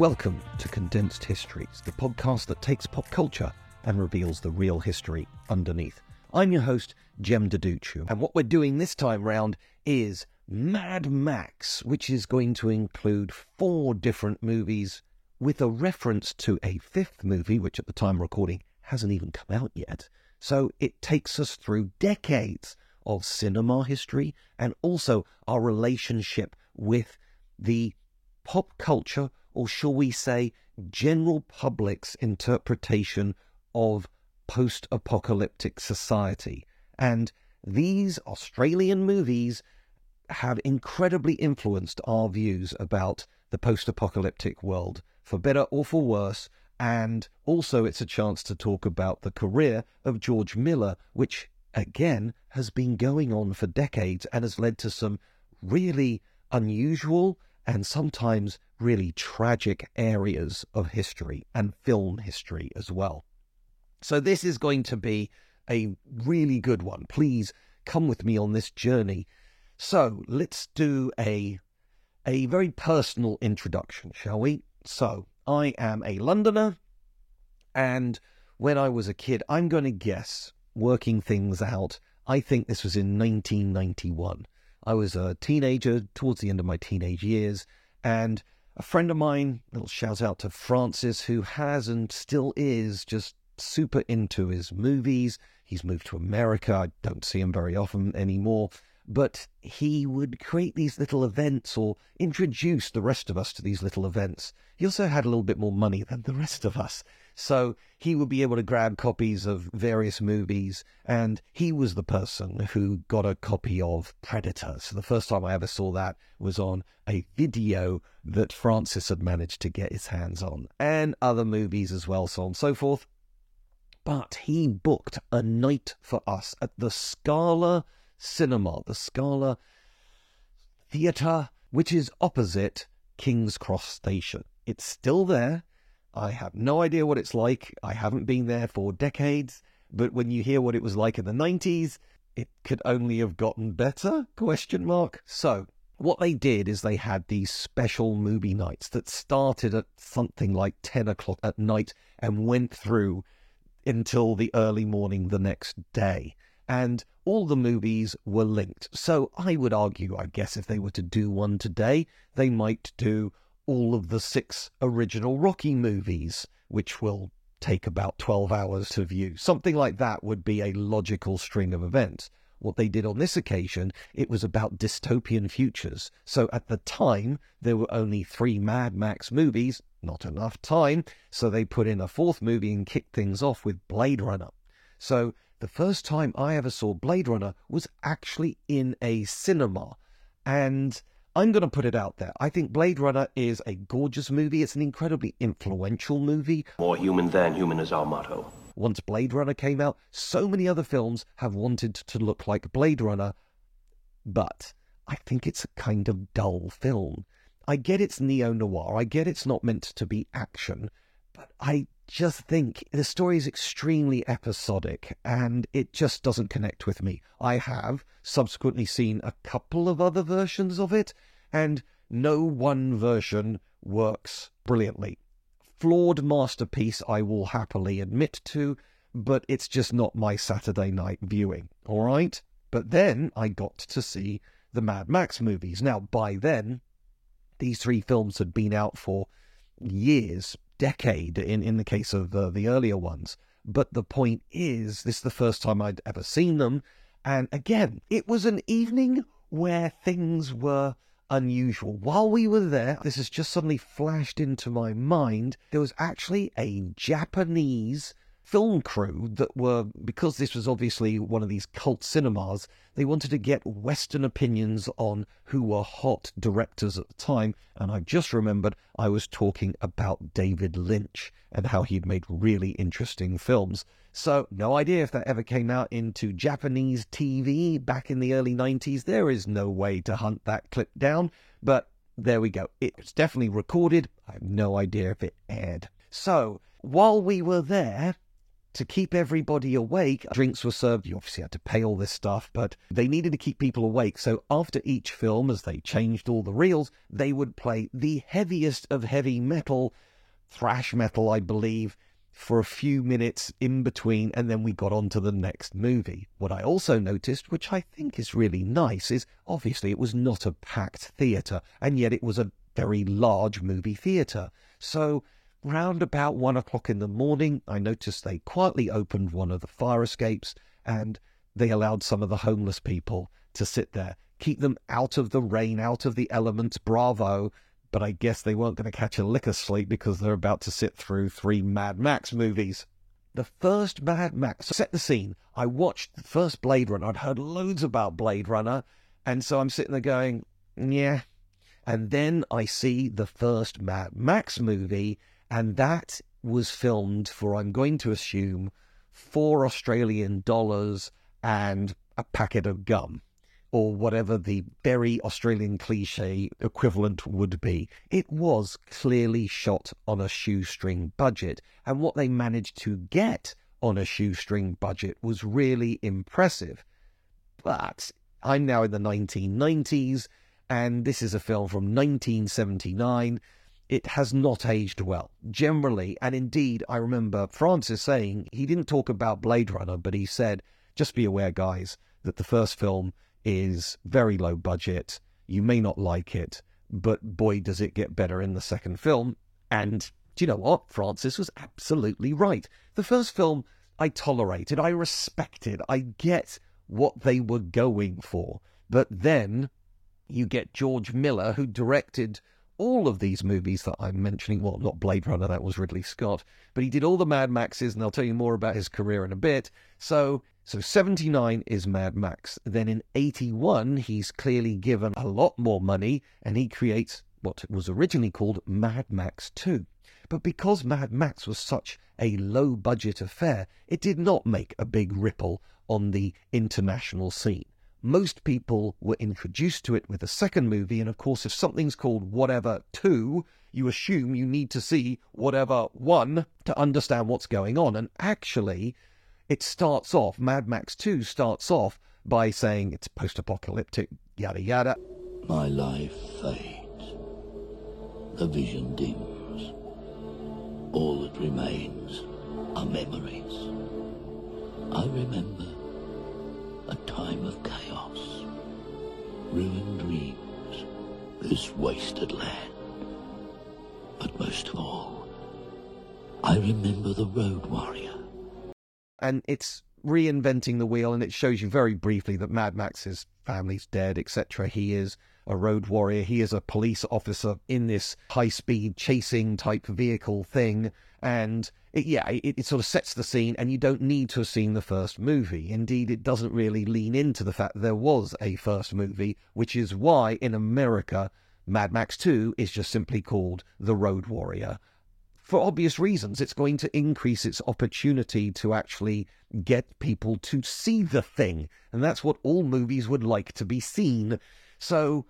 Welcome to Condensed Histories, the podcast that takes pop culture and reveals the real history underneath. I'm your host, Jem Duducu, and what we're doing this time round is Mad Max, which is going to include four different movies with a reference to a fifth movie, which at the time of recording hasn't even come out yet. So it takes us through decades of cinema history and also our relationship with the pop culture, or shall we say, general public's interpretation of post apocalyptic society. And these Australian movies have incredibly influenced our views about the post apocalyptic world, for better or for worse. And also, it's a chance to talk about the career of George Miller, which again has been going on for decades and has led to some really unusual and sometimes really tragic areas of history and film history as well. So, this is going to be a really good one. Please come with me on this journey. So, let's do a, a very personal introduction, shall we? So, I am a Londoner, and when I was a kid, I'm going to guess, working things out, I think this was in 1991. I was a teenager towards the end of my teenage years, and a friend of mine, little shout out to Francis, who has and still is just super into his movies. He's moved to America. I don't see him very often anymore. But he would create these little events or introduce the rest of us to these little events. He also had a little bit more money than the rest of us. So he would be able to grab copies of various movies, and he was the person who got a copy of Predator. So the first time I ever saw that was on a video that Francis had managed to get his hands on, and other movies as well, so on and so forth. But he booked a night for us at the Scala Cinema, the Scala Theatre, which is opposite King's Cross Station. It's still there. I have no idea what it's like. I haven't been there for decades, but when you hear what it was like in the 90s, it could only have gotten better? Question mark. So, what they did is they had these special movie nights that started at something like 10 o'clock at night and went through until the early morning the next day. And all the movies were linked. So I would argue, I guess, if they were to do one today, they might do all of the six original Rocky movies, which will take about 12 hours to view. Something like that would be a logical string of events. What they did on this occasion, it was about dystopian futures. So at the time, there were only three Mad Max movies, not enough time, so they put in a fourth movie and kicked things off with Blade Runner. So the first time I ever saw Blade Runner was actually in a cinema. And I'm going to put it out there. I think Blade Runner is a gorgeous movie. It's an incredibly influential movie. More human than human is our motto. Once Blade Runner came out, so many other films have wanted to look like Blade Runner, but I think it's a kind of dull film. I get it's neo noir, I get it's not meant to be action, but I just think the story is extremely episodic and it just doesn't connect with me. I have subsequently seen a couple of other versions of it, and no one version works brilliantly. flawed masterpiece, I will happily admit to, but it's just not my Saturday night viewing, all right? But then I got to see the Mad Max movies. Now, by then, these three films had been out for years, decade in, in the case of the earlier ones. But the point is, this is the first time I'd ever seen them. And again, it was an evening where things were unusual. While we were there, this has just suddenly flashed into my mind. There was actually a Japanese film crew that were, because this was obviously one of these cult cinemas, they wanted to get Western opinions on who were hot directors at the time. And I just remembered I was talking about David Lynch and how he'd made really interesting films. So, no idea if that ever came out into Japanese TV back in the early 90s. There is no way to hunt that clip down, but there we go. It's definitely recorded. I have no idea if it aired. So, while we were there, to keep everybody awake, drinks were served. You obviously had to pay all this stuff, but they needed to keep people awake. So after each film, as they changed all the reels, they would play the heaviest of heavy metal, thrash metal, I believe, for a few minutes in between, and then we got on to the next movie. What I also noticed, which I think is really nice, is obviously it was not a packed theatre, and yet it was a very large movie theatre. So round about one o'clock in the morning, I noticed they quietly opened one of the fire escapes and they allowed some of the homeless people to sit there, keep them out of the rain, out of the elements. Bravo. But I guess they weren't going to catch a lick of sleep because they're about to sit through three Mad Max movies. The first Mad Max set the scene. I watched the first Blade Runner. I'd heard loads about Blade Runner. And so I'm sitting there going, yeah. And then I see the first Mad Max movie and that was filmed for, I'm going to assume, four Australian dollars and a packet of gum, or whatever the very Australian cliche equivalent would be. It was clearly shot on a shoestring budget, and what they managed to get on a shoestring budget was really impressive. But I'm now in the 1990s, and this is a film from 1979 it has not aged well, generally. And indeed, I remember Francis saying he didn't talk about Blade Runner, but he said, just be aware, guys, that the first film is very low budget. You may not like it, but boy, does it get better in the second film. And do you know what? Francis was absolutely right. The first film I tolerated, I respected, I get what they were going for. But then you get George Miller, who directed all of these movies that I'm mentioning. Well, not Blade Runner, that was Ridley Scott, but he did all the Mad Maxes, and I'll tell you more about his career in a bit. So, so 79 is Mad Max. Then in 81, he's clearly given a lot more money, and he creates what was originally called Mad Max 2. But because Mad Max was such a low budget affair, it did not make a big ripple on the international scene most people were introduced to it with the second movie. And of course, if something's called Whatever 2, you assume you need to see Whatever 1 to understand what's going on. And actually, it starts off, Mad Max 2 starts off by saying it's post apocalyptic, yada yada. My life fades, the vision dims. All that remains are memories. I remember a time of chaos, ruined dreams, this wasted land. But most of all, I remember the road warrior. And it's reinventing the wheel, and it shows you very briefly that Mad Max's family's dead, etc. He is a road warrior. He is a police officer in this high speed chasing type vehicle thing. And it, yeah, it, it, sort of sets the scene, and you don't need to have seen the first movie. Indeed, it doesn't really lean into the fact there was a first movie, which is why in America, Mad Max 2 is just simply called The Road Warrior. For obvious reasons, it's going to increase its opportunity to actually get people to see the thing. And that's what all movies would like to be seen. So,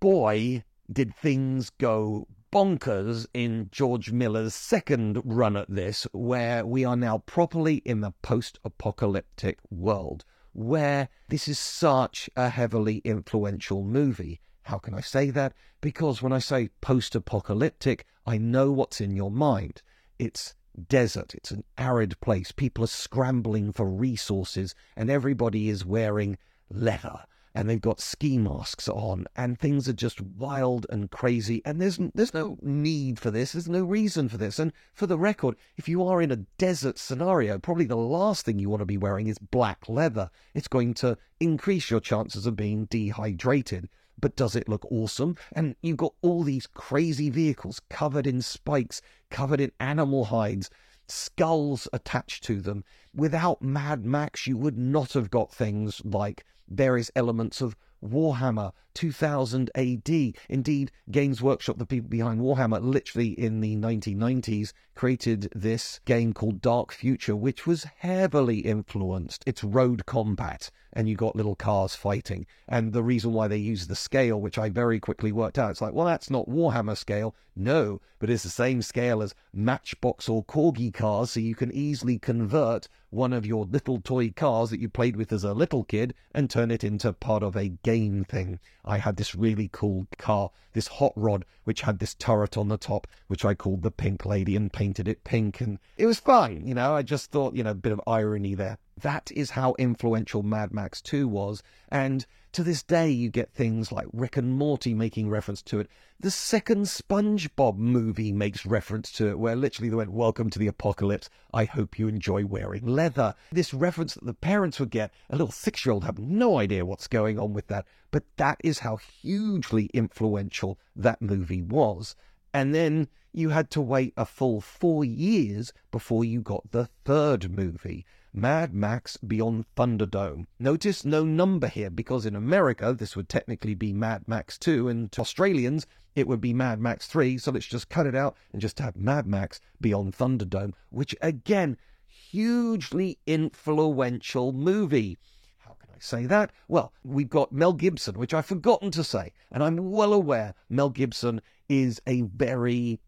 boy, did things go bonkers in George Miller's second run at this, where we are now properly in the post apocalyptic world, where this is such a heavily influential movie. How can I say that? Because when I say post apocalyptic, I know what's in your mind. It's desert, it's an arid place. People are scrambling for resources, and everybody is wearing leather and they've got ski masks on and things are just wild and crazy and there's there's no need for this there's no reason for this and for the record if you are in a desert scenario probably the last thing you want to be wearing is black leather it's going to increase your chances of being dehydrated but does it look awesome? And you've got all these crazy vehicles covered in spikes, covered in animal hides, skulls attached to them. Without Mad Max, you would not have got things like various elements of Warhammer 2000 AD. Indeed, Games Workshop, the people behind Warhammer, literally in the 1990s created this game called Dark Future, which was heavily influenced. It's road combat, and you got little cars fighting. And the reason why they use the scale, which I very quickly worked out, it's like, well, that's not Warhammer scale. No, but it's the same scale as Matchbox or Corgi cars, so you can easily convert one of your little toy cars that you played with as a little kid and turn it into part of a game thing. I had this really cool car, this hot rod, which had this turret on the top, which I called the Pink Lady and painted it pink. And it was fine, you know. I just thought, you know, a bit of irony there. That is how influential Mad Max 2 was. And to this day, you get things like Rick and Morty making reference to it. The second SpongeBob movie makes reference to it, where literally they went, Welcome to the apocalypse. I hope you enjoy wearing leather. This reference that the parents would get, a little six year old have no idea what's going on with that. But that is how hugely influential that movie was. And then you had to wait a full four years before you got the third movie. Mad Max Beyond Thunderdome. Notice no number here because in America this would technically be Mad Max 2 and to Australians it would be Mad Max 3. So let's just cut it out and just have Mad Max Beyond Thunderdome, which again, hugely influential movie. How can I say that? Well, we've got Mel Gibson, which I've forgotten to say, and I'm well aware Mel Gibson is a very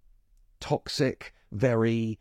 toxic, very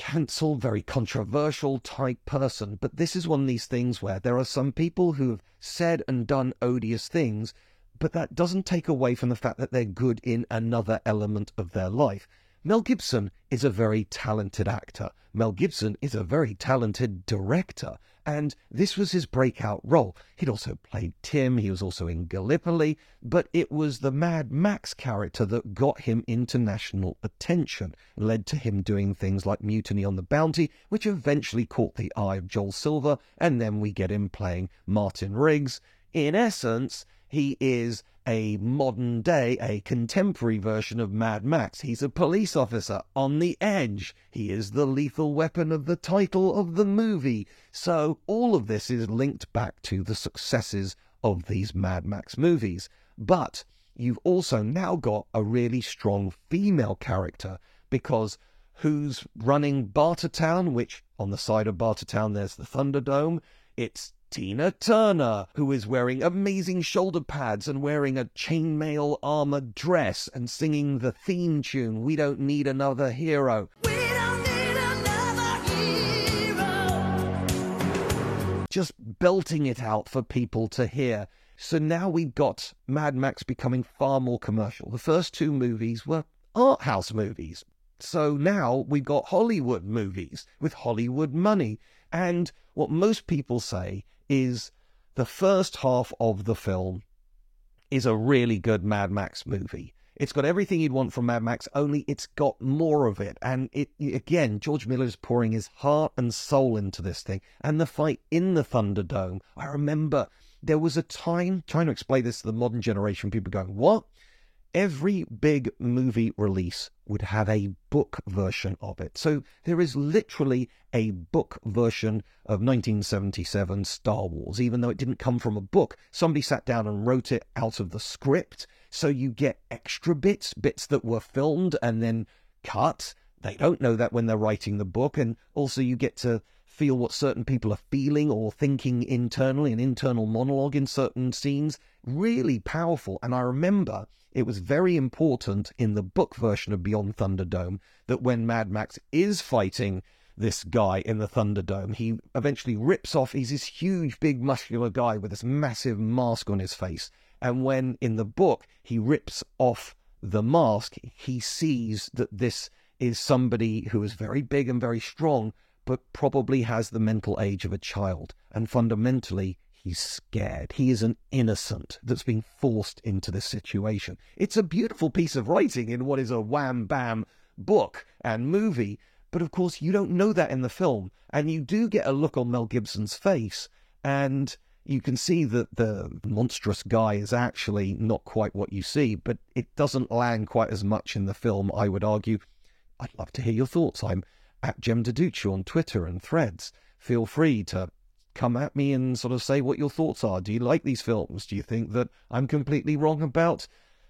cancelled, very controversial type person. But this is one of these things where there are some people who have said and done odious things, but that doesn't take away from the fact that they're good in another element of their life. Mel Gibson is a very talented actor. Mel Gibson is a very talented director. And this was his breakout role. He'd also played Tim, he was also in Gallipoli, but it was the Mad Max character that got him international attention, led to him doing things like Mutiny on the Bounty, which eventually caught the eye of Joel Silver, and then we get him playing Martin Riggs. In essence, he is a modern day, a contemporary version of Mad Max. He's a police officer on the edge. He is the lethal weapon of the title of the movie. So all of this is linked back to the successes of these Mad Max movies. But you've also now got a really strong female character because who's running Bartertown, which on the side of Bartertown there's the Thunderdome. It's Tina Turner, who is wearing amazing shoulder pads and wearing a chainmail armored dress and singing the theme tune, We Don't Need Another Hero. Just belting it out for people to hear. So now we've got Mad Max becoming far more commercial. The first two movies were art house movies. So now we've got Hollywood movies with Hollywood money. And what most people say is the first half of the film is a really good Mad Max movie. It's got everything you'd want from Mad Max, only it's got more of it. And it again, George Miller is pouring his heart and soul into this thing. And the fight in the Thunderdome, I remember there was a time trying to explain this to the modern generation, people going, What? Every big movie release would have a book version of it. So there is literally a book version of 1977 Star Wars, even though it didn't come from a book. Somebody sat down and wrote it out of the script. So you get extra bits, bits that were filmed and then cut. They don't know that when they're writing the book. And also you get to feel what certain people are feeling or thinking internally, an internal monologue in certain scenes. Really powerful. And I remember it was very important in the book version of Beyond Thunderdome that when Mad Max is fighting this guy in the Thunderdome, he eventually rips off, he's this huge, big, muscular guy with this massive mask on his face. And when in the book he rips off the mask, he sees that this is somebody who is very big and very strong, but probably has the mental age of a child. And fundamentally, he's scared. He is an innocent that's been forced into this situation. It's a beautiful piece of writing in what is a wham bam book and movie. But of course, you don't know that in the film. And you do get a look on Mel Gibson's face. And you can see that the monstrous guy is actually not quite what you see, but it doesn't land quite as much in the film, I would argue. I'd love to hear your thoughts. I'm at Jem Duducu on Twitter and threads. Feel free to come at me and sort of say what your thoughts are. Do you like these films? Do you think that I'm completely wrong about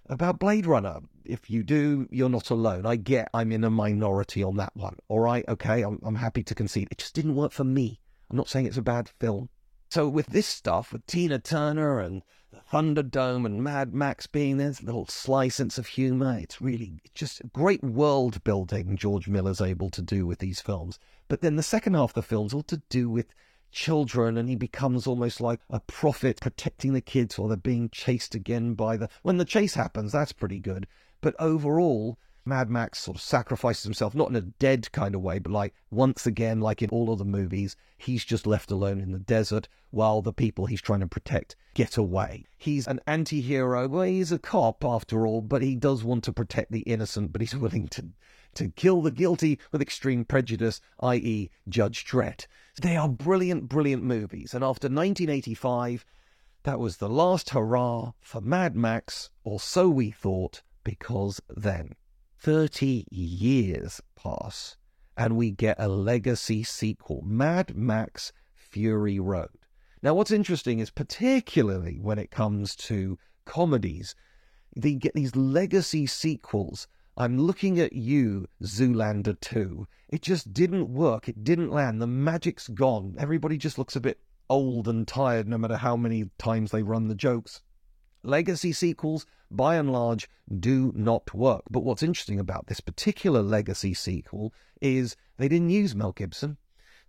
about Blade Runner? If you do, you're not alone. I get I'm in a minority on that one. All right, okay, I'm, I'm happy to concede. It just didn't work for me. I'm not saying it's a bad film. So with this stuff, with Tina Turner and the Thunderdome and Mad Max being there, a little sly sense of humour, it's really just great world building George Miller's able to do with these films. But then the second half of the film's all to do with children and he becomes almost like a prophet protecting the kids while they're being chased again by the when the chase happens that's pretty good but overall Mad Max sort of sacrifices himself, not in a dead kind of way, but like once again, like in all of the movies, he's just left alone in the desert while the people he's trying to protect get away. He's an anti hero. Well, he's a cop after all, but he does want to protect the innocent, but he's willing to, to kill the guilty with extreme prejudice, i.e., Judge Dredd. They are brilliant, brilliant movies. And after 1985, that was the last hurrah for Mad Max, or so we thought, because then 30 years pass and we get a legacy sequel, Mad Max Fury Road. Now, what's interesting is, particularly when it comes to comedies, they get these legacy sequels. I'm looking at you, Zoolander 2. It just didn't work. It didn't land. The magic's gone. Everybody just looks a bit old and tired no matter how many times they run the jokes. Legacy sequels, by and large, do not work. But what's interesting about this particular legacy sequel is they didn't use Mel Gibson.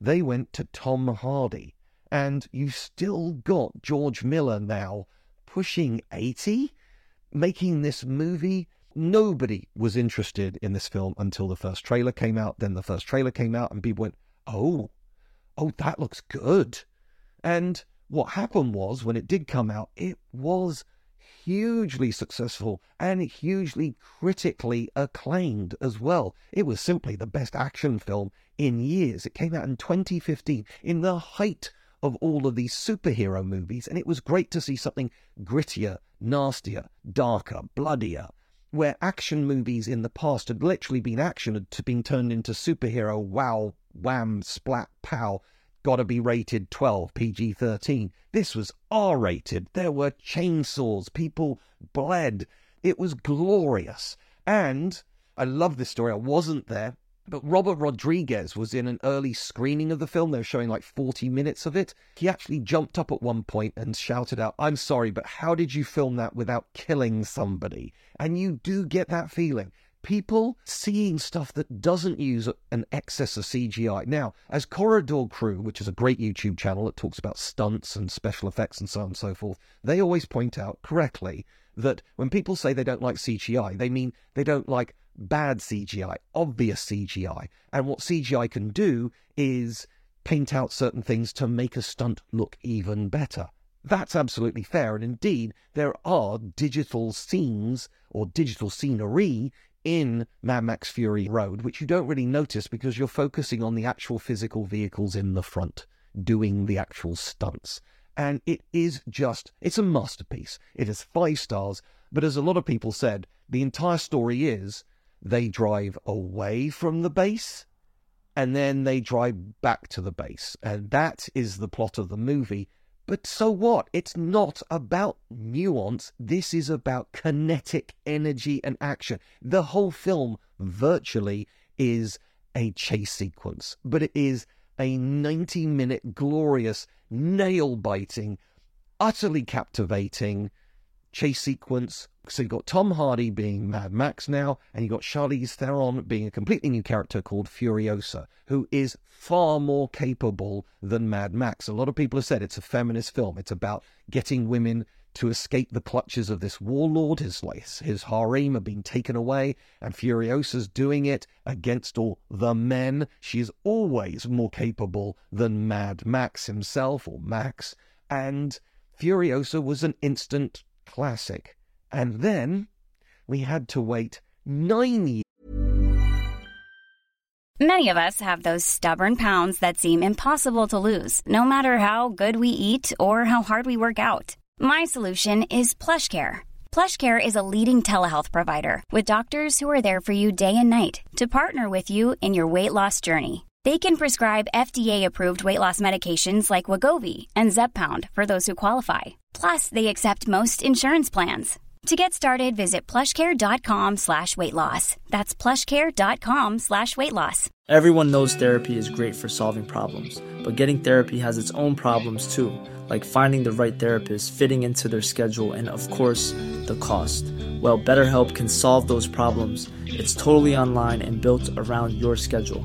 They went to Tom Hardy. And you've still got George Miller now pushing 80, making this movie. Nobody was interested in this film until the first trailer came out. Then the first trailer came out, and people went, Oh, oh, that looks good. And what happened was, when it did come out, it was hugely successful and hugely critically acclaimed as well. It was simply the best action film in years. It came out in 2015 in the height of all of these superhero movies, and it was great to see something grittier, nastier, darker, bloodier. Where action movies in the past had literally been action had been turned into superhero wow, wham, splat, pow, gotta be rated 12, PG 13. This was R rated. There were chainsaws. People bled. It was glorious. And I love this story. I wasn't there, but Robert Rodriguez was in an early screening of the film. They were showing like 40 minutes of it. He actually jumped up at one point and shouted out, I'm sorry, but how did you film that without killing somebody? And you do get that feeling people seeing stuff that doesn't use an excess of CGI. Now, as Corridor Crew, which is a great YouTube channel that talks about stunts and special effects and so on and so forth, they always point out correctly that when people say they don't like CGI, they mean they don't like bad CGI, obvious CGI. And what CGI can do is paint out certain things to make a stunt look even better. That's absolutely fair. And indeed, there are digital scenes or digital scenery in Mad Max Fury Road, which you don't really notice because you're focusing on the actual physical vehicles in the front doing the actual stunts. And it is just, it's a masterpiece. It is five stars. But as a lot of people said, the entire story is they drive away from the base and then they drive back to the base. And that is the plot of the movie. But so what? It's not about nuance. This is about kinetic energy and action. The whole film virtually is a chase sequence, but it is a 90 minute glorious, nail biting, utterly captivating chase sequence. So you've got Tom Hardy being Mad Max now, and you've got Charlize Theron being a completely new character called Furiosa, who is far more capable than Mad Max. A lot of people have said it's a feminist film. It's about getting women to escape the clutches of this warlord. His, his harem are being taken away, and Furiosa's doing it against all the men. She is always more capable than Mad Max himself, or Max, and Furiosa was an instant classic. And then we had to wait nine years. Many of us have those stubborn pounds that seem impossible to lose, no matter how good we eat or how hard we work out. My solution is PlushCare. PlushCare is a leading telehealth provider with doctors who are there for you day and night to partner with you in your weight loss journey. They can prescribe FDA-approved weight loss medications like Wegovy and Zepbound for those who qualify. Plus, they accept most insurance plans. To get started, visit plushcare.com slash weight loss. That's plushcare.com slash weight loss. Everyone knows therapy is great for solving problems, but getting therapy has its own problems too, like finding the right therapist, fitting into their schedule, and of course, the cost. Well, BetterHelp can solve those problems. It's totally online and built around your schedule.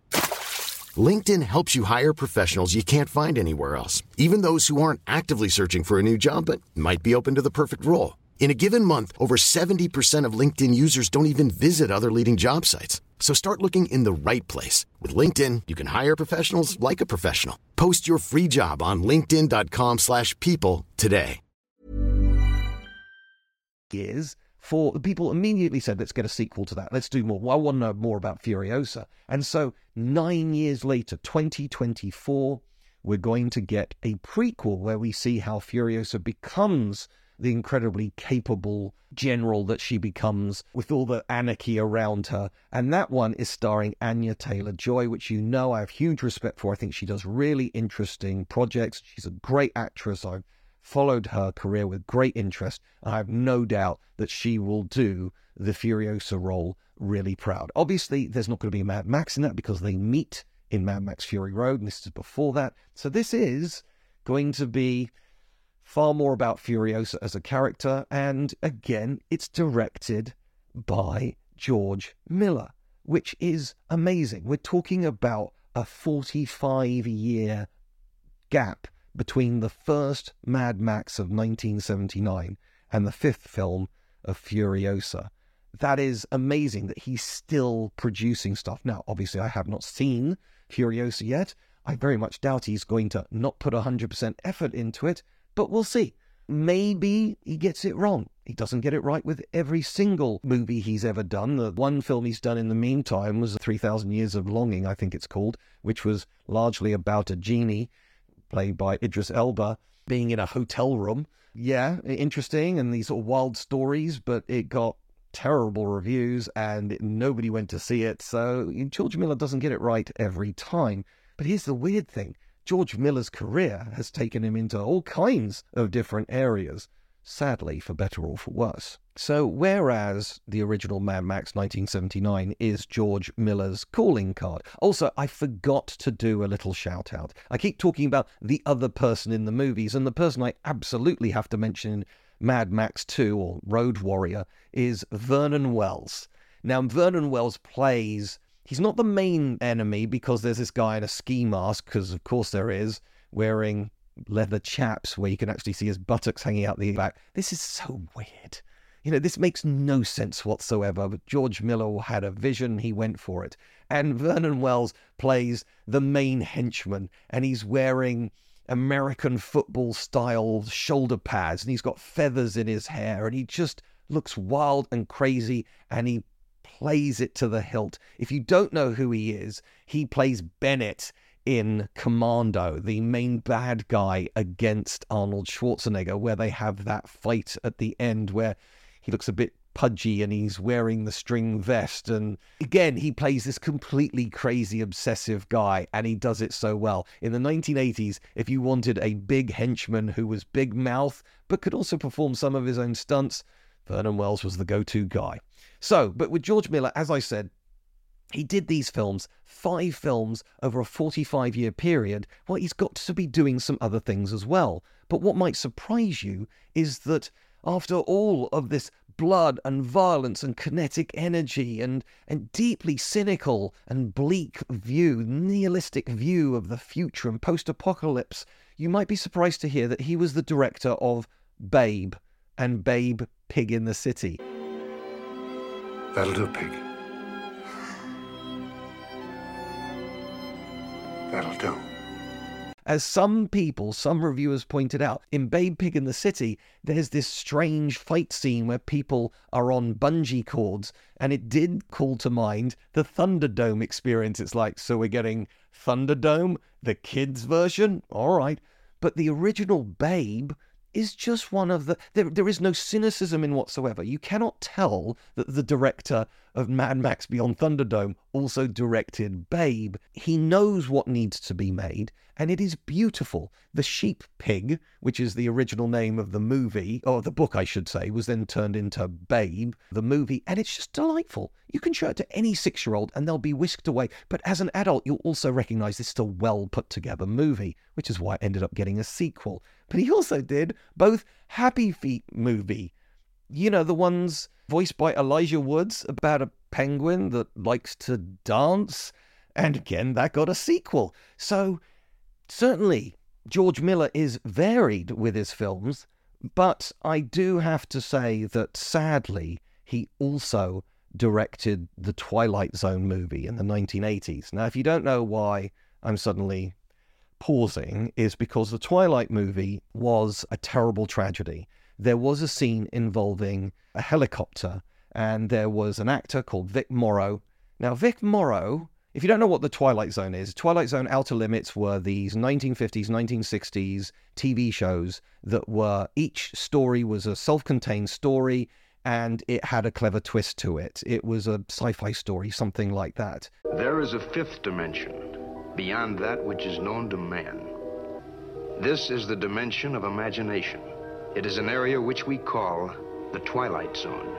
LinkedIn helps you hire professionals you can't find anywhere else, even those who aren't actively searching for a new job but might be open to the perfect role. In a given month, over 70% of LinkedIn users don't even visit other leading job sites. So start looking in the right place. With LinkedIn, you can hire professionals like a professional. Post your free job on linkedin.com slash people today. Years for the people immediately said, let's get a sequel to that. Let's do more. I want to know more about Furiosa. And so nine years later, 2024, we're going to get a prequel where we see how Furiosa becomes the incredibly capable general that she becomes with all the anarchy around her. And that one is starring Anya Taylor Joy, which you know I have huge respect for. I think she does really interesting projects. She's a great actress. I've followed her career with great interest. And I have no doubt that she will do the Furiosa role really proud. Obviously, there's not going to be a Mad Max in that because they meet in Mad Max Fury Road, and this is before that. So this is going to be far more about Furiosa as a character, and again, it's directed by George Miller, which is amazing. We're talking about a 45 year gap between the first Mad Max of 1979 and the fifth film of Furiosa. That is amazing that he's still producing stuff. Now, obviously, I have not seen Furiosa yet. I very much doubt he's going to not put 100% effort into it, but we'll see. Maybe he gets it wrong. He doesn't get it right with every single movie he's ever done. The one film he's done in the meantime was 3000 Years of Longing, I think it's called, which was largely about a genie played by Idris Elba being in a hotel room. Yeah, interesting and these sort of wild stories, but it got terrible reviews and nobody went to see it. So George Miller doesn't get it right every time. But here's the weird thing George Miller's career has taken him into all kinds of different areas, sadly, for better or for worse. So, whereas the original Mad Max 1979 is George Miller's calling card, also, I forgot to do a little shout out. I keep talking about the other person in the movies, and the person I absolutely have to mention Mad Max 2 or Road Warrior is Vernon Wells. Now, Vernon Wells plays He's not the main enemy because there's this guy in a ski mask, because of course there is, wearing leather chaps where you can actually see his buttocks hanging out the back. This is so weird. You know, this makes no sense whatsoever, but George Miller had a vision, he went for it. And Vernon Wells plays the main henchman, and he's wearing American football style shoulder pads, and he's got feathers in his hair, and he just looks wild and crazy, and he plays it to the hilt. If you don't know who he is, he plays Bennett in Commando, the main bad guy against Arnold Schwarzenegger, where they have that fight at the end where he looks a bit pudgy and he's wearing the string vest. And again, he plays this completely crazy, obsessive guy, and he does it so well. In the 1980s, if you wanted a big henchman who was big mouth but could also perform some of his own stunts, Vernon Wells was the go to guy. So, but with George Miller, as I said, he did these films, five films over a 45 year period. Well, he's got to be doing some other things as well. But what might surprise you is that after all of this blood and violence and kinetic energy and, and deeply cynical and bleak view, nihilistic view of the future and post apocalypse, you might be surprised to hear that he was the director of Babe and Babe Pig in the City. That'll do, Pig. That'll do. As some people, some reviewers pointed out, in Babe Pig in the City, there's this strange fight scene where people are on bungee cords, and it did call to mind the Thunderdome experience. It's like, so we're getting Thunderdome, the kids' version? All right. But the original Babe is just one of the. There, there is no cynicism in whatsoever. You cannot tell that the director of Mad Max Beyond Thunderdome also directed Babe. He knows what needs to be made, and it is beautiful. The Sheep Pig, which is the original name of the movie, or the book, I should say, was then turned into Babe, the movie, and it's just delightful. You can show it to any six year old and they'll be whisked away. But as an adult, you'll also recognize this is a well put together movie, which is why it ended up getting a sequel. But he also did both Happy Feet movie, you know, the ones voiced by Elijah Woods about a penguin that likes to dance. And again, that got a sequel. So certainly, George Miller is varied with his films, but I do have to say that sadly, he also directed the Twilight Zone movie in the 1980s. Now, if you don't know why I'm suddenly pausing, is because the Twilight movie was a terrible tragedy. There was a scene involving a helicopter, and there was an actor called Vic Morrow. Now, Vic Morrow, if you don't know what the Twilight Zone is, Twilight Zone Outer Limits were these 1950s, 1960s TV shows that were each story was a self contained story and it had a clever twist to it. It was a sci fi story, something like that. There is a fifth dimension, beyond that which is known to man. This is the dimension of imagination. It is an area which we call the Twilight Zone.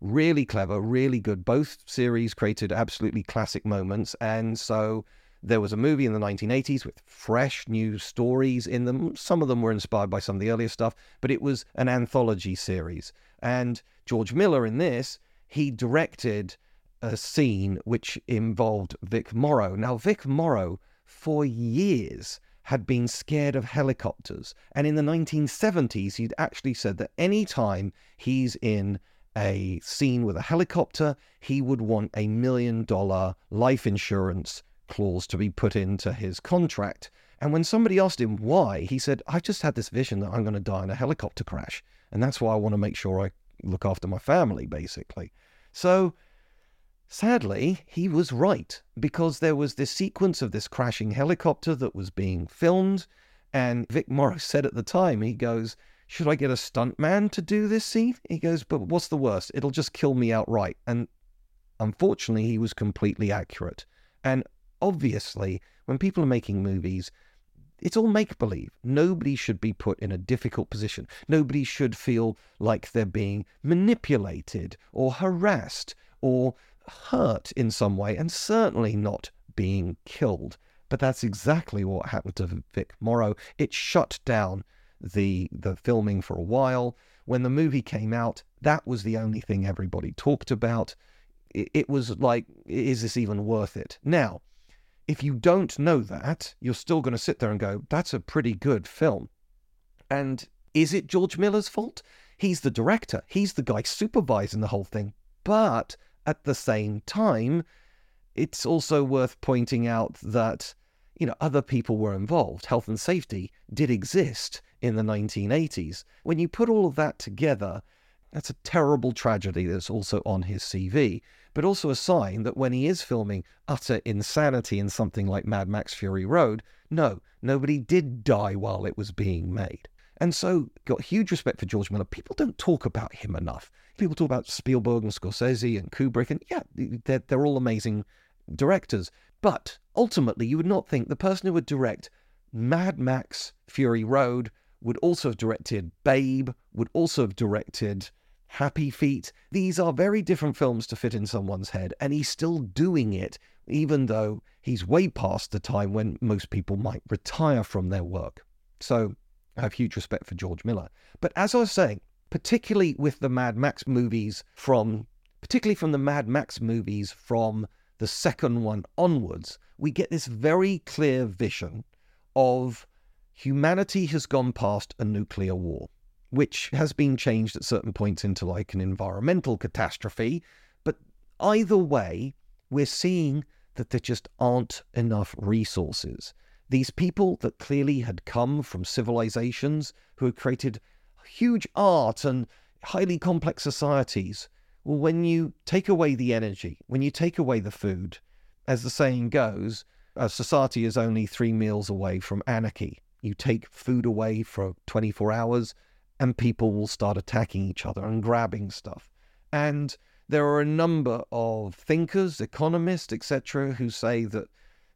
Really clever, really good. Both series created absolutely classic moments, and so there was a movie in the 1980s with fresh new stories in them. Some of them were inspired by some of the earlier stuff, but it was an anthology series. And George Miller in this, he directed a scene which involved Vic Morrow. Now, Vic Morrow, for years, had been scared of helicopters. And in the 1970s, he'd actually said that any time he's in a scene with a helicopter, he would want a million dollar life insurance clause to be put into his contract. And when somebody asked him why, he said, I've just had this vision that I'm going to die in a helicopter crash. And that's why I want to make sure I look after my family, basically. So, sadly, he was right because there was this sequence of this crashing helicopter that was being filmed. And Vic Morrow said at the time, he goes, Should I get a stuntman to do this scene? He goes, But what's the worst? It'll just kill me outright. And unfortunately, he was completely accurate. And obviously, when people are making movies, it's all make believe. Nobody should be put in a difficult position. Nobody should feel like they're being manipulated or harassed or hurt in some way, and certainly not being killed. But that's exactly what happened to Vic Morrow. It shut down the the filming for a while. When the movie came out, that was the only thing everybody talked about. It, it was like, is this even worth it? Now, if you don't know that, you're still going to sit there and go, that's a pretty good film. And is it George Miller's fault? He's the director, he's the guy supervising the whole thing. But at the same time, it's also worth pointing out that, you know, other people were involved. Health and safety did exist in the 1980s. When you put all of that together, That's a terrible tragedy that's also on his CV, but also a sign that when he is filming utter insanity in something like Mad Max Fury Road, no, nobody did die while it was being made. And so, got huge respect for George Miller. People don't talk about him enough. People talk about Spielberg and Scorsese and Kubrick, and yeah, they're, they're all amazing directors. But ultimately, you would not think the person who would direct Mad Max Fury Road would also have directed Babe, would also have directed Happy Feet. These are very different films to fit in someone's head, and he's still doing it, even though he's way past the time when most people might retire from their work. So I have huge respect for George Miller. But as I was saying, particularly with the Mad Max movies from particularly from the Mad Max movies from the second one onwards, we get this very clear vision of humanity has gone past a nuclear war which has been changed at certain points into like an environmental catastrophe. But either way, we're seeing that there just aren't enough resources. These people that clearly had come from civilizations who had created huge art and highly complex societies. Well, when you take away the energy, when you take away the food, as the saying goes, a society is only three meals away from anarchy. You take food away for 24 hours, and people will start attacking each other and grabbing stuff. And there are a number of thinkers, economists, etc., who say that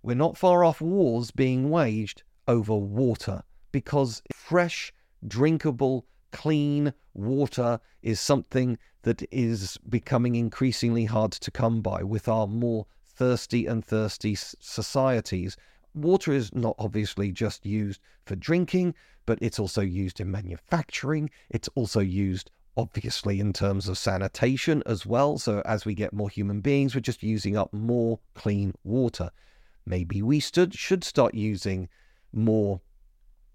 we're not far off wars being waged over water because fresh, drinkable, clean water is something that is becoming increasingly hard to come by with our more thirsty and thirsty societies. Water is not obviously just used for drinking, but it's also used in manufacturing. It's also used, obviously, in terms of sanitation as well. So as we get more human beings, we're just using up more clean water. Maybe we should start using more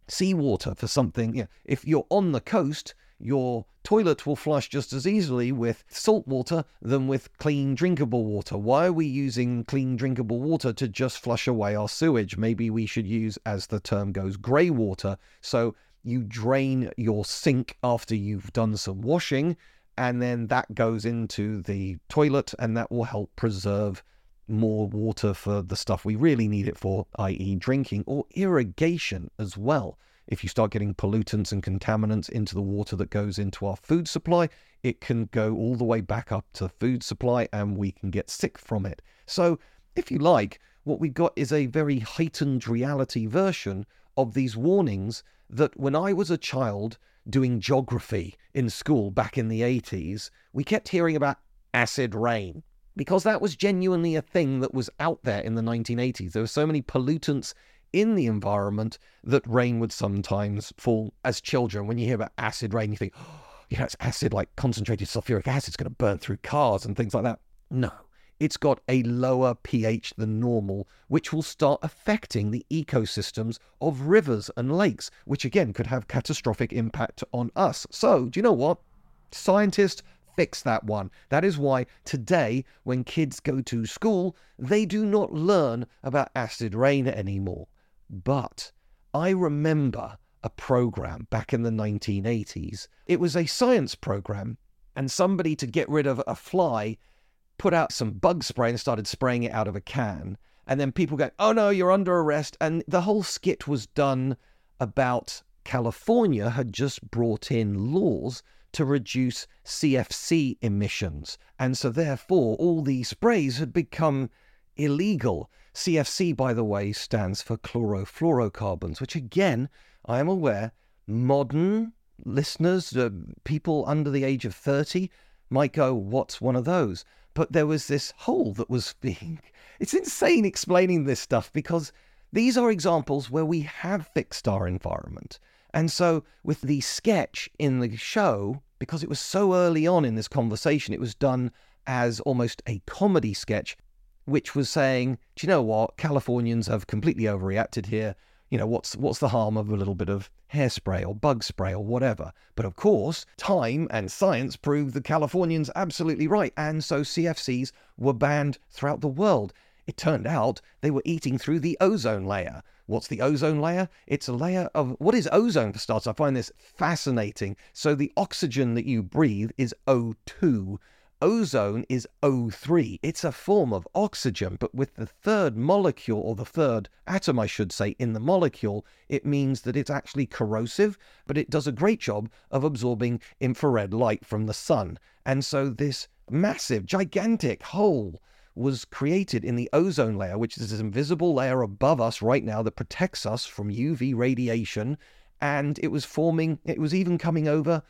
seawater for something. Know, if you're on the coast, your toilet will flush just as easily with salt water than with clean drinkable water. Why are we using clean drinkable water to just flush away our sewage? Maybe we should use, as the term goes, grey water. So you drain your sink after you've done some washing, and then that goes into the toilet, and that will help preserve more water for the stuff we really need it for, i.e., drinking or irrigation as well. If you start getting pollutants and contaminants into the water that goes into our food supply, it can go all the way back up to food supply and we can get sick from it. So, if you like, what we've got is a very heightened reality version of these warnings that when I was a child doing geography in school back in the 80s, we kept hearing about acid rain because that was genuinely a thing that was out there in the 1980s. There were so many pollutants in the environment that rain would sometimes fall as children. When you hear about acid rain, you think, oh, you know, it's acid like concentrated sulfuric acid, it's going to burn through cars and things like that. No, it's got a lower pH than normal, which will start affecting the ecosystems of rivers and lakes, which again could have catastrophic impact on us. So, do you know what? Scientists fix that one. That is why today, when kids go to school, they do not learn about acid rain anymore. But I remember a program back in the 1980s. It was a science program, and somebody to get rid of a fly put out some bug spray and started spraying it out of a can. And then people go, oh no, you're under arrest. And the whole skit was done about California had just brought in laws to reduce CFC emissions. And so, therefore, all these sprays had become illegal. CFC, by the way, stands for chlorofluorocarbons, which again, I am aware, modern listeners, uh, people under the age of 30, might go, What's one of those? But there was this hole that was being. It's insane explaining this stuff because these are examples where we have fixed our environment. And so, with the sketch in the show, because it was so early on in this conversation, it was done as almost a comedy sketch which was saying, do you know what? Californians have completely overreacted here. You know, what's what's the harm of a little bit of hairspray or bug spray or whatever? But of course, time and science proved the Californians absolutely right, and so CFCs were banned throughout the world. It turned out they were eating through the ozone layer, What's the ozone layer? It's a layer of what is ozone for starters? I find this fascinating. So the oxygen that you breathe is O2. Ozone is O3. It's a form of oxygen, but with the third molecule, or the third atom, I should say, in the molecule, it means that it's actually corrosive, but it does a great job of absorbing infrared light from the sun. And so this massive, gigantic hole was created in the ozone layer, which is this invisible layer above us right now that protects us from UV radiation. And it was forming, it was even coming over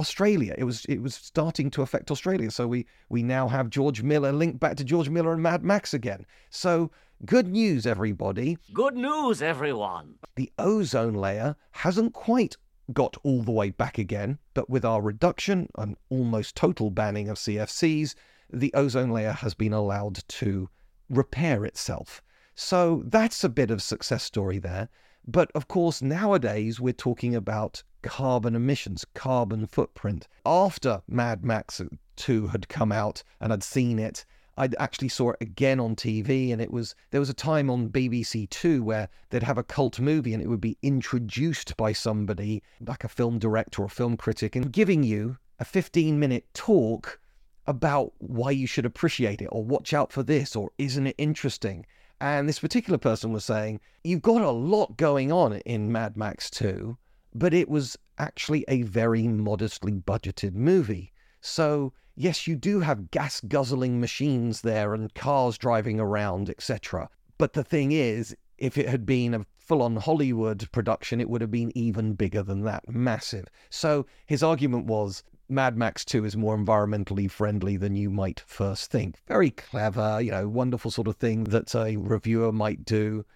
Australia. It was it was starting to affect Australia. So we we now have George Miller linked back to George Miller and Mad Max again. So good news, everybody. Good news, everyone. The ozone layer hasn't quite got all the way back again, but with our reduction and almost total banning of CFCs, the ozone layer has been allowed to repair itself. So that's a bit of success story there. But of course, nowadays we're talking about carbon emissions, carbon footprint. After Mad Max 2 had come out and I'd seen it, I actually saw it again on TV, and it was there was a time on BBC Two where they'd have a cult movie and it would be introduced by somebody like a film director or a film critic and giving you a 15 minute talk about why you should appreciate it or watch out for this or isn't it interesting. And this particular person was saying, You've got a lot going on in Mad Max 2 but it was actually a very modestly budgeted movie. So, yes, you do have gas guzzling machines there and cars driving around, etc. But the thing is, if it had been a full on Hollywood production, it would have been even bigger than that, massive. So, his argument was Mad Max 2 is more environmentally friendly than you might first think. Very clever, you know, wonderful sort of thing that a reviewer might do.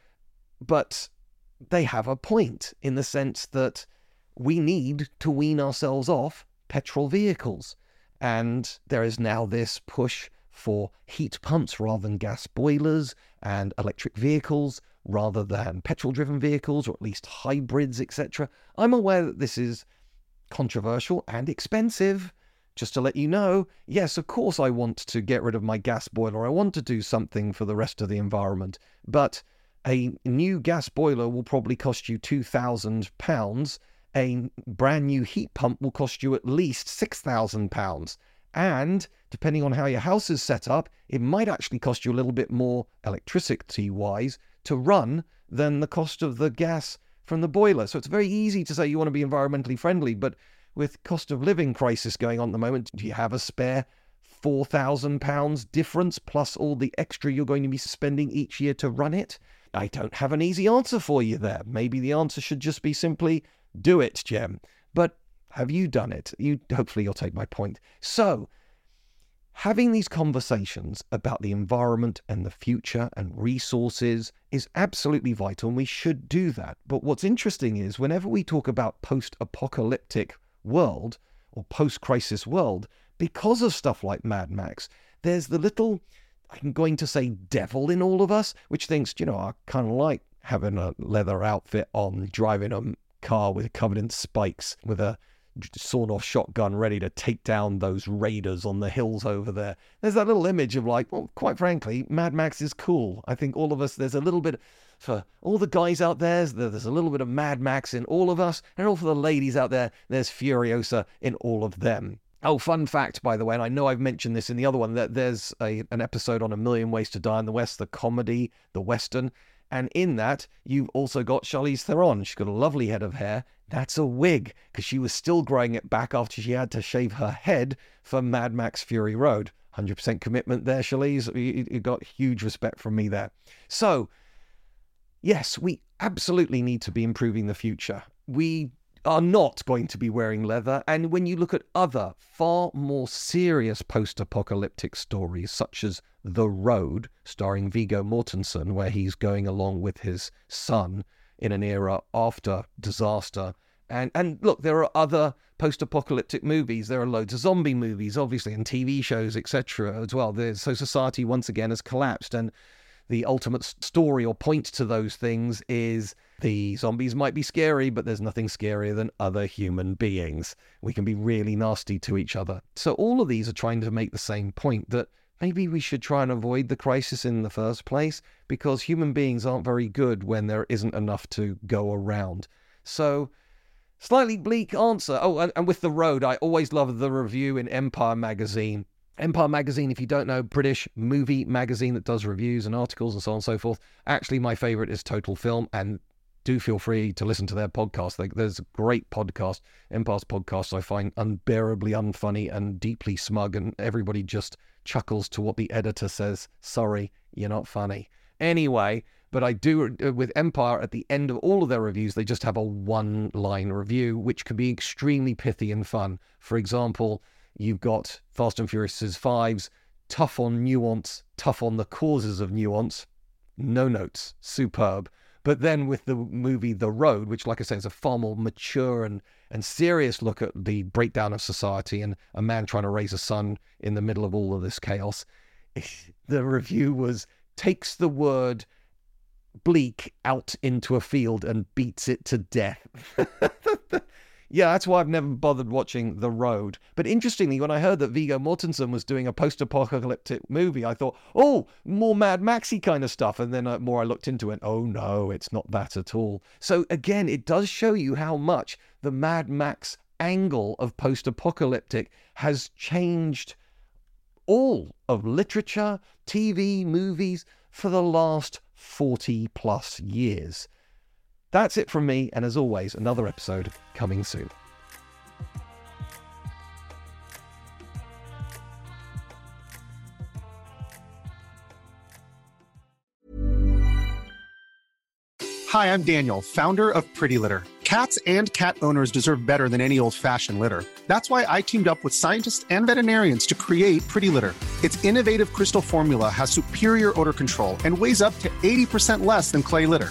But they have a point in the sense that we need to wean ourselves off petrol vehicles. And there is now this push for heat pumps rather than gas boilers and electric vehicles rather than petrol driven vehicles or at least hybrids, etc. I'm aware that this is controversial and expensive. Just to let you know, yes, of course, I want to get rid of my gas boiler. I want to do something for the rest of the environment. But a new gas boiler will probably cost you £2,000. A brand new heat pump will cost you at least £6,000. And depending on how your house is set up, it might actually cost you a little bit more electricity wise to run than the cost of the gas from the boiler. So it's very easy to say you want to be environmentally friendly, but with cost of living crisis going on at the moment, do you have a spare £4,000 difference plus all the extra you're going to be spending each year to run it? I don't have an easy answer for you there. Maybe the answer should just be simply do it, Jem. But have you done it? You hopefully you'll take my point. So, having these conversations about the environment and the future and resources is absolutely vital and we should do that. But what's interesting is whenever we talk about post-apocalyptic world or post-crisis world, because of stuff like Mad Max, there's the little I'm going to say devil in all of us, which thinks, you know, I kind of like having a leather outfit on, driving a car with covered in spikes, with a sawn off shotgun ready to take down those raiders on the hills over there. There's that little image of like, well, quite frankly, Mad Max is cool. I think all of us, there's a little bit for all the guys out there, there's a little bit of Mad Max in all of us, and all for the ladies out there, there's Furiosa in all of them. Oh, fun fact, by the way, and I know I've mentioned this in the other one, that there's a, an episode on A Million Ways to Die in the West, the comedy, the Western. And in that, you've also got Charlize Theron. She's got a lovely head of hair. That's a wig, because she was still growing it back after she had to shave her head for Mad Max Fury Road. 100% commitment there, Charlize. You, you got huge respect from me there. So, yes, we absolutely need to be improving the future. We are not going to be wearing leather. And when you look at other, far more serious post apocalyptic stories, such as The Road, starring Viggo Mortensen, where he's going along with his son in an era after disaster. And, and look, there are other post apocalyptic movies. There are loads of zombie movies, obviously, and TV shows, etc., as well. There's, so society once again has collapsed. And the ultimate story or point to those things is the zombies might be scary, but there's nothing scarier than other human beings. We can be really nasty to each other. So all of these are trying to make the same point that maybe we should try and avoid the crisis in the first place because human beings aren't very good when there isn't enough to go around. So, slightly bleak answer. Oh, and, and with The Road, I always love the review in Empire magazine. Empire magazine, if you don't know, British movie magazine that does reviews and articles and so on and so forth. Actually, my favorite is Total Film, and do feel free to listen to their podcast. There's a great podcast, Empire's podcast, I find unbearably unfunny and deeply smug, and everybody just chuckles to what the editor says. Sorry, you're not funny. Anyway, but I do uh, with Empire at the end of all of their reviews, they just have a one line review, which can be extremely pithy and fun. For example, you've got Fast and Furious 5's tough on nuance, tough on the causes of nuance. No notes, superb. But then with the movie The Road, which, like I say, is a far more mature and, and serious look at the breakdown of society and a man trying to raise a son in the middle of all of this chaos, the review was takes the word bleak out into a field and beats it to death. Yeah, that's why I've never bothered watching The Road. But interestingly, when I heard that Viggo Mortensen was doing a post-apocalyptic movie, I thought, oh, more Mad Maxy kind of stuff. And then uh, more I looked into it, oh no, it's not that at all. So again, it does show you how much the Mad Max angle of post-apocalyptic has changed all of literature, TV, movies for the last 40 plus years. That's it from me, and as always, another episode coming soon. Hi, I'm Daniel, founder of Pretty Litter. Cats and cat owners deserve better than any old fashioned litter. That's why I teamed up with scientists and veterinarians to create Pretty Litter. Its innovative crystal formula has superior odor control and weighs up to 80% less than clay litter.